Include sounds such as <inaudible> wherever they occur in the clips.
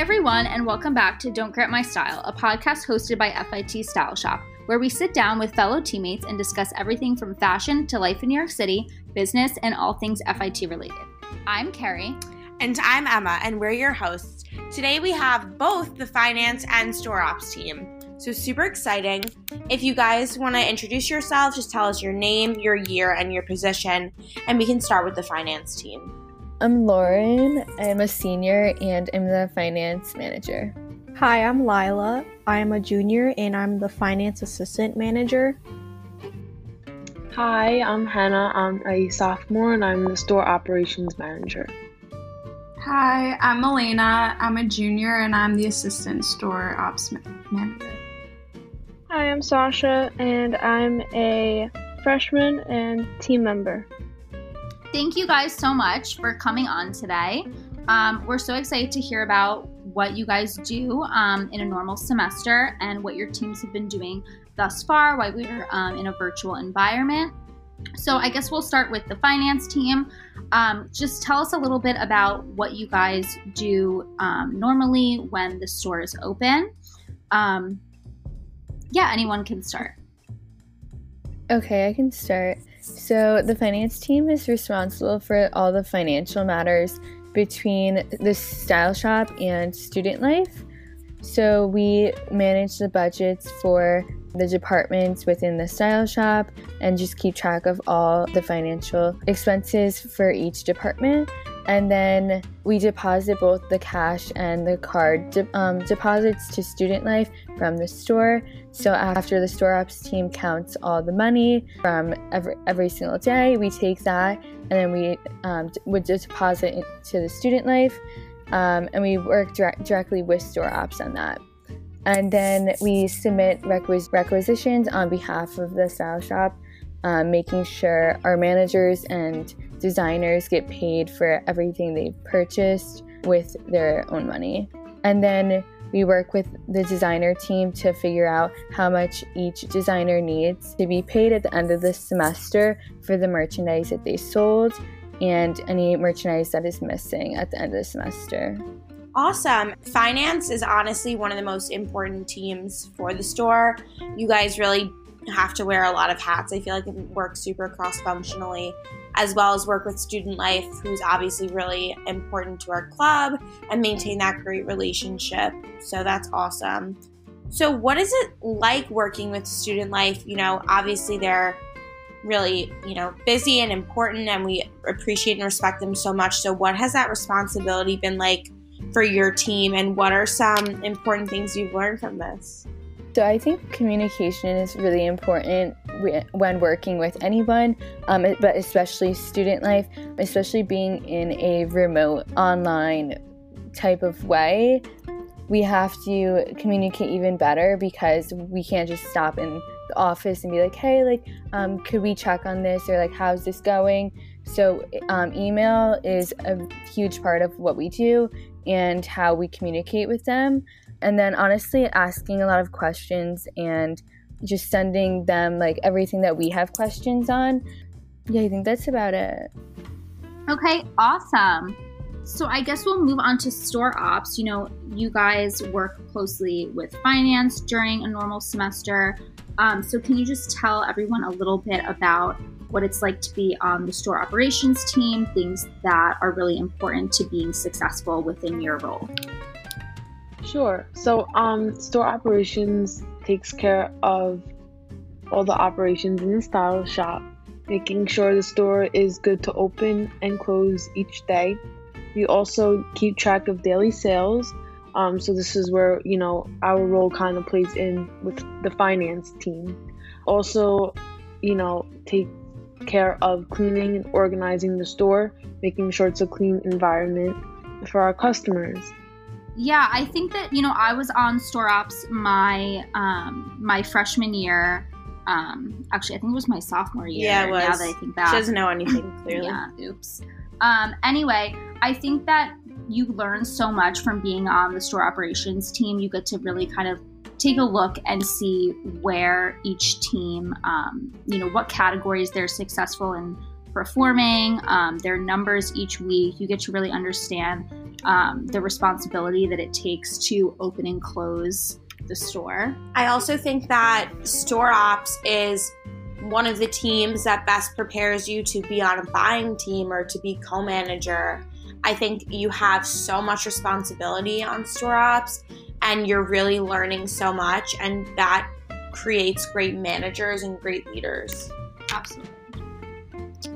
Everyone, and welcome back to Don't Grant My Style, a podcast hosted by FIT Style Shop, where we sit down with fellow teammates and discuss everything from fashion to life in New York City, business, and all things FIT related. I'm Carrie. And I'm Emma, and we're your hosts. Today we have both the finance and store ops team. So, super exciting. If you guys want to introduce yourselves, just tell us your name, your year, and your position, and we can start with the finance team. I'm Lauren. I'm a senior and I'm the finance manager. Hi, I'm Lila. I am a junior and I'm the finance assistant manager. Hi, I'm Hannah. I'm a sophomore and I'm the store operations manager. Hi, I'm Elena. I'm a junior and I'm the assistant store ops manager. Hi, I'm Sasha and I'm a freshman and team member. Thank you guys so much for coming on today. Um, we're so excited to hear about what you guys do um, in a normal semester and what your teams have been doing thus far while we're um, in a virtual environment. So, I guess we'll start with the finance team. Um, just tell us a little bit about what you guys do um, normally when the store is open. Um, yeah, anyone can start. Okay, I can start. So, the finance team is responsible for all the financial matters between the style shop and student life. So, we manage the budgets for the departments within the style shop and just keep track of all the financial expenses for each department. And then we deposit both the cash and the card de- um, deposits to Student Life from the store. So after the store ops team counts all the money from every, every single day, we take that and then we um, would deposit it to the Student Life. Um, and we work dire- directly with store ops on that. And then we submit requis- requisitions on behalf of the style shop, um, making sure our managers and designers get paid for everything they've purchased with their own money. And then we work with the designer team to figure out how much each designer needs to be paid at the end of the semester for the merchandise that they sold and any merchandise that is missing at the end of the semester. Awesome. Finance is honestly one of the most important teams for the store. You guys really have to wear a lot of hats. I feel like it works super cross functionally, as well as work with Student Life, who's obviously really important to our club, and maintain that great relationship. So that's awesome. So, what is it like working with Student Life? You know, obviously they're really, you know, busy and important, and we appreciate and respect them so much. So, what has that responsibility been like for your team, and what are some important things you've learned from this? So I think communication is really important when working with anyone, um, but especially student life, especially being in a remote online type of way. We have to communicate even better because we can't just stop in the office and be like, "Hey, like, um, could we check on this?" or like, "How's this going?" So um, email is a huge part of what we do and how we communicate with them and then honestly asking a lot of questions and just sending them like everything that we have questions on. Yeah, I think that's about it. Okay, awesome. So I guess we'll move on to store ops. You know, you guys work closely with finance during a normal semester. Um, so can you just tell everyone a little bit about what it's like to be on the store operations team, things that are really important to being successful within your role? Sure. So, um, store operations takes care of all the operations in the style shop, making sure the store is good to open and close each day. We also keep track of daily sales. Um, so this is where you know our role kind of plays in with the finance team. Also, you know, take care of cleaning and organizing the store, making sure it's a clean environment for our customers yeah, I think that you know I was on store ops my um, my freshman year. Um, actually, I think it was my sophomore year. Yeah, it was. Now that I think back, she doesn't know anything <laughs> clearly. yeah, oops. Um, anyway, I think that you learn so much from being on the store operations team. You get to really kind of take a look and see where each team, um, you know, what categories they're successful in performing, um, their numbers each week. You get to really understand um, the responsibility that it takes to open and close the store. I also think that store ops is one of the teams that best prepares you to be on a buying team or to be co manager. I think you have so much responsibility on store ops and you're really learning so much, and that creates great managers and great leaders. Absolutely.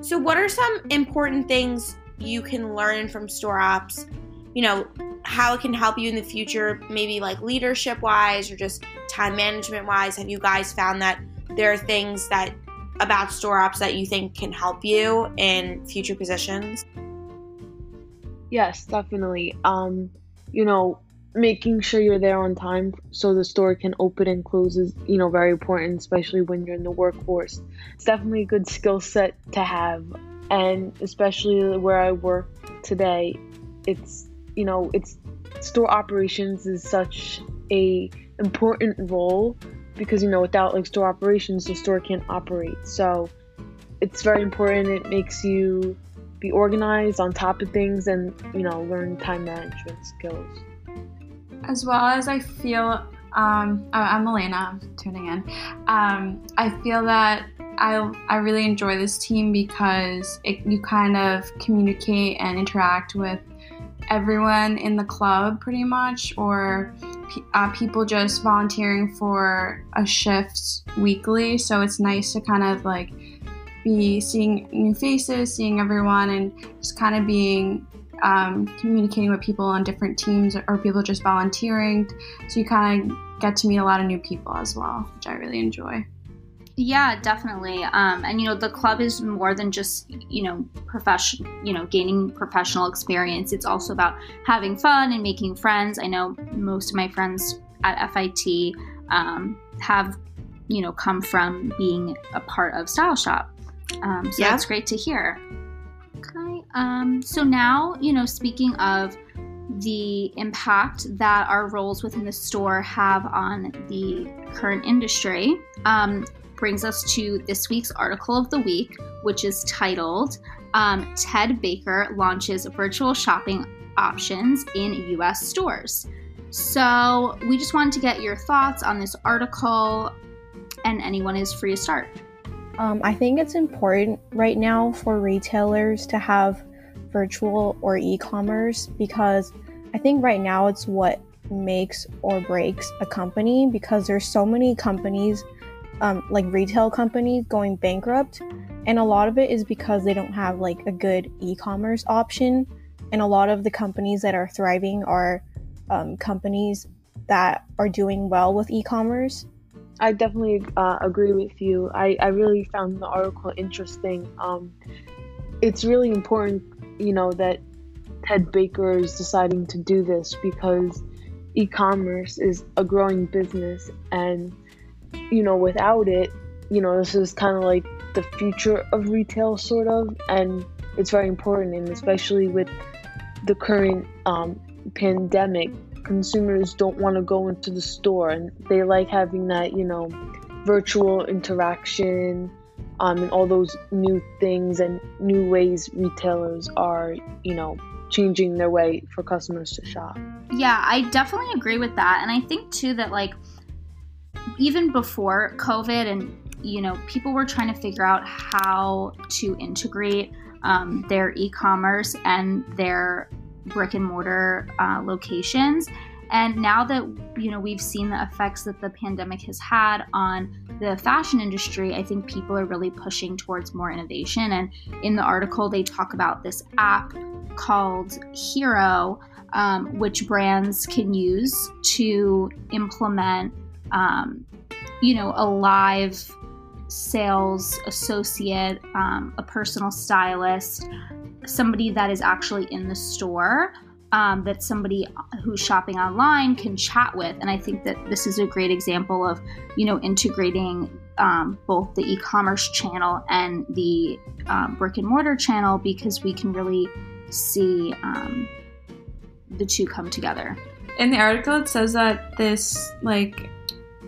So, what are some important things you can learn from store ops? You know, how it can help you in the future, maybe like leadership wise or just time management wise? Have you guys found that there are things that about store ops that you think can help you in future positions? Yes, definitely. Um, you know, making sure you're there on time so the store can open and close is, you know, very important, especially when you're in the workforce. It's definitely a good skill set to have, and especially where I work today, it's you know, it's store operations is such a important role because you know without like store operations the store can't operate. So it's very important. It makes you be organized on top of things and you know learn time management skills as well as i feel um, i'm elena tuning in. Um, i feel that I, I really enjoy this team because it, you kind of communicate and interact with everyone in the club pretty much or uh, people just volunteering for a shift weekly. So it's nice to kind of like be seeing new faces seeing everyone and just kind of being um, communicating with people on different teams or people just volunteering so you kind of get to meet a lot of new people as well which i really enjoy yeah, definitely. Um, and you know, the club is more than just you know profession, you know, gaining professional experience. It's also about having fun and making friends. I know most of my friends at FIT um, have you know come from being a part of Style Shop. Um, so yeah. that's great to hear. Um, so now you know, speaking of the impact that our roles within the store have on the current industry. Um, brings us to this week's article of the week, which is titled um, Ted Baker Launches Virtual Shopping Options in US Stores. So, we just wanted to get your thoughts on this article, and anyone is free to start. Um, I think it's important right now for retailers to have virtual or e commerce because I think right now it's what makes or breaks a company because there's so many companies um, like retail companies going bankrupt. And a lot of it is because they don't have like a good e-commerce option. And a lot of the companies that are thriving are um, companies that are doing well with e-commerce i definitely uh, agree with you. I, I really found the article interesting. Um, it's really important you know that ted baker is deciding to do this because e-commerce is a growing business and you know, without it, you know, this is kind of like the future of retail, sort of, and it's very important, and especially with the current um, pandemic, consumers don't want to go into the store, and they like having that, you know, virtual interaction. Um, and all those new things and new ways retailers are, you know, changing their way for customers to shop. Yeah, I definitely agree with that. And I think too that like even before COVID, and you know, people were trying to figure out how to integrate um, their e-commerce and their brick and mortar uh, locations. And now that you know we've seen the effects that the pandemic has had on the fashion industry, I think people are really pushing towards more innovation. And in the article, they talk about this app called Hero, um, which brands can use to implement um, you know, a live sales associate, um, a personal stylist, somebody that is actually in the store. Um, that somebody who's shopping online can chat with. And I think that this is a great example of, you know, integrating um, both the e-commerce channel and the um, brick and mortar channel because we can really see um, the two come together. In the article, it says that this like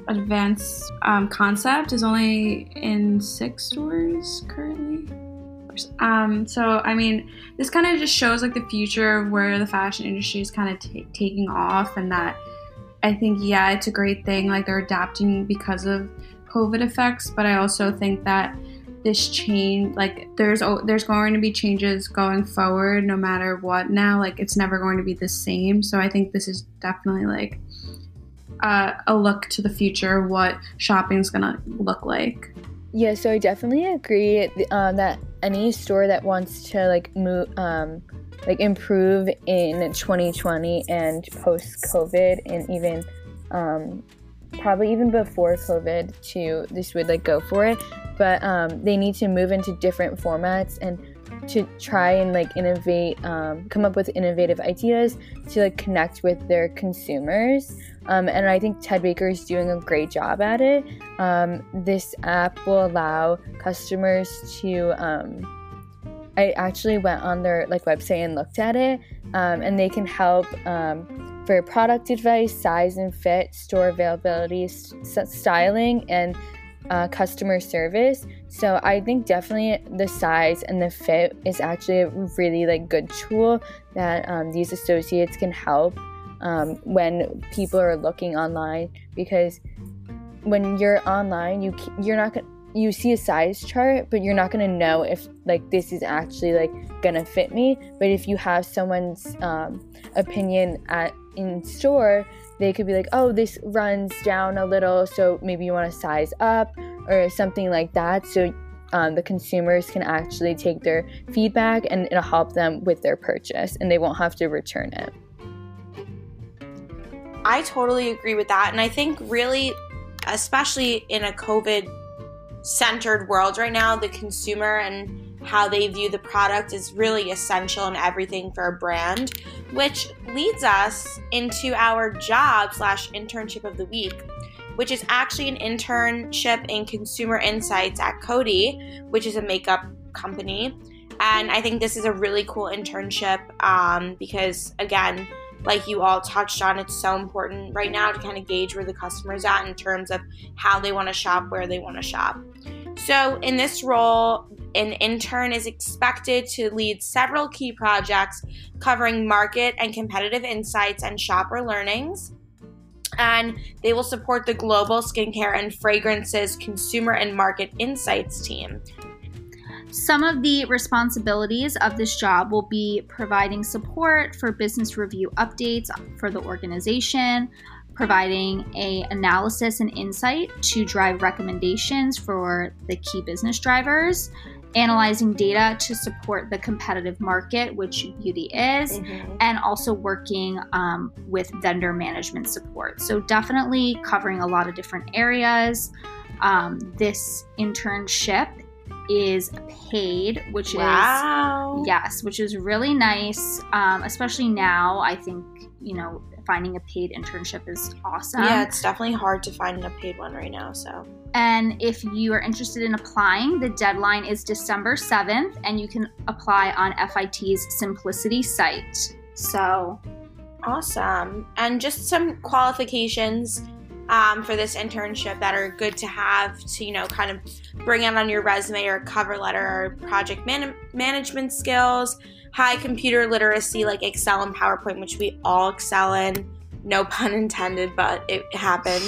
advanced um, concept is only in six stores currently. Um, so, I mean, this kind of just shows like the future of where the fashion industry is kind of t- taking off, and that I think, yeah, it's a great thing. Like they're adapting because of COVID effects, but I also think that this change like there's there's going to be changes going forward no matter what now like it's never going to be the same so i think this is definitely like uh, a look to the future what shopping is going to look like yeah so i definitely agree um, that any store that wants to like move um, like improve in 2020 and post covid and even um, probably even before covid too this would like go for it. But um, they need to move into different formats and to try and like innovate um, come up with innovative ideas to like connect with their consumers. Um, and i think ted baker is doing a great job at it. Um, this app will allow customers to um, i actually went on their like website and looked at it um, and they can help um, for product advice size and fit store availability st- styling and uh, customer service. So I think definitely the size and the fit is actually a really like good tool that um, these associates can help um, when people are looking online because when you're online you you're not gonna you see a size chart but you're not to know if like this is actually like gonna fit me but if you have someone's um, opinion at in store they could be like, oh, this runs down a little, so maybe you want to size up or something like that. So um, the consumers can actually take their feedback and it'll help them with their purchase and they won't have to return it. I totally agree with that. And I think, really, especially in a COVID centered world right now, the consumer and how they view the product is really essential in everything for a brand, which leads us into our job slash internship of the week, which is actually an internship in consumer insights at Coty, which is a makeup company. And I think this is a really cool internship um, because, again, like you all touched on, it's so important right now to kind of gauge where the customer's at in terms of how they want to shop, where they want to shop. So, in this role, an intern is expected to lead several key projects covering market and competitive insights and shopper learnings. And they will support the global skincare and fragrances consumer and market insights team. Some of the responsibilities of this job will be providing support for business review updates for the organization, providing a analysis and insight to drive recommendations for the key business drivers analyzing data to support the competitive market, which beauty is, mm-hmm. and also working um, with vendor management support. So, definitely covering a lot of different areas. Um, this internship is paid, which wow. is yes, which is really nice, um, especially now. I think you know finding a paid internship is awesome. Yeah, it's definitely hard to find a paid one right now. So, and if you are interested in applying, the deadline is December 7th, and you can apply on FIT's Symplicity site. So, awesome. And just some qualifications um, for this internship that are good to have to, you know, kind of bring out on your resume or cover letter or project man- management skills high computer literacy like Excel and PowerPoint, which we all excel in. No pun intended, but it happened.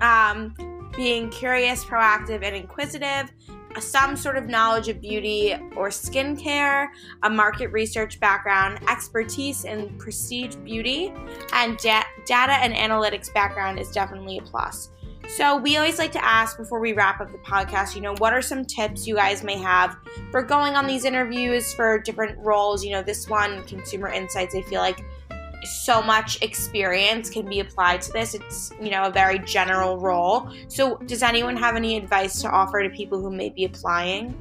Um, being curious, proactive, and inquisitive, some sort of knowledge of beauty or skincare, a market research background, expertise in prestige beauty, and da- data and analytics background is definitely a plus. So, we always like to ask before we wrap up the podcast, you know, what are some tips you guys may have for going on these interviews for different roles? You know, this one, Consumer Insights, I feel like so much experience can be applied to this. It's, you know, a very general role. So, does anyone have any advice to offer to people who may be applying?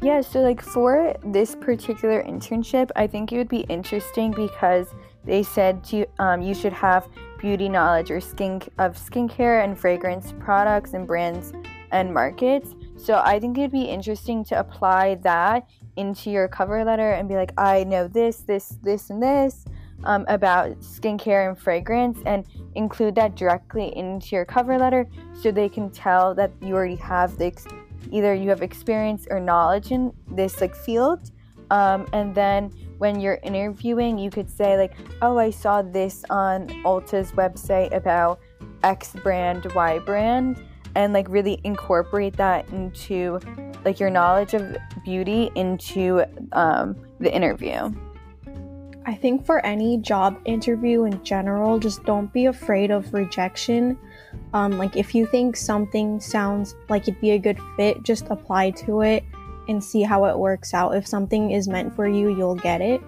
Yeah, so like for this particular internship, I think it would be interesting because they said to, um, you should have beauty knowledge or skin of skincare and fragrance products and brands and markets. So I think it'd be interesting to apply that into your cover letter and be like, I know this, this, this, and this um, about skincare and fragrance, and include that directly into your cover letter so they can tell that you already have the ex- either you have experience or knowledge in this like field. Um, and then when you're interviewing, you could say like, "Oh, I saw this on Ulta's website about X brand, Y brand," and like really incorporate that into like your knowledge of beauty into um, the interview. I think for any job interview in general, just don't be afraid of rejection. Um, like if you think something sounds like it'd be a good fit, just apply to it and see how it works out. If something is meant for you, you'll get it.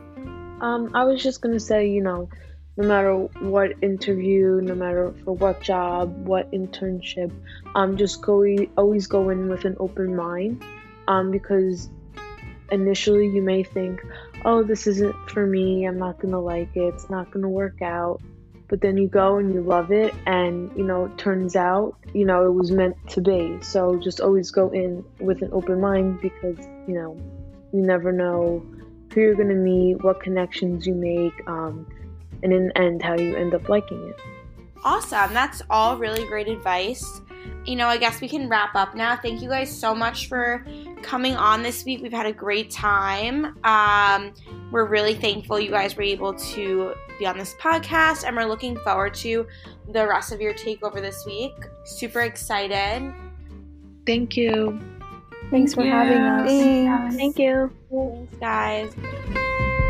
Um, I was just gonna say, you know, no matter what interview, no matter for what job, what internship, um, just go always go in with an open mind, um, because initially you may think, oh, this isn't for me. I'm not gonna like it. It's not gonna work out. But then you go and you love it, and you know, it turns out, you know, it was meant to be. So just always go in with an open mind because you know, you never know who you're gonna meet, what connections you make, um, and in the end, how you end up liking it. Awesome. That's all really great advice. You know, I guess we can wrap up now. Thank you guys so much for coming on this week. We've had a great time. Um, we're really thankful you guys were able to be on this podcast, and we're looking forward to the rest of your takeover this week. Super excited. Thank you. Thanks for having us. Thanks. Thank you. Thanks, guys.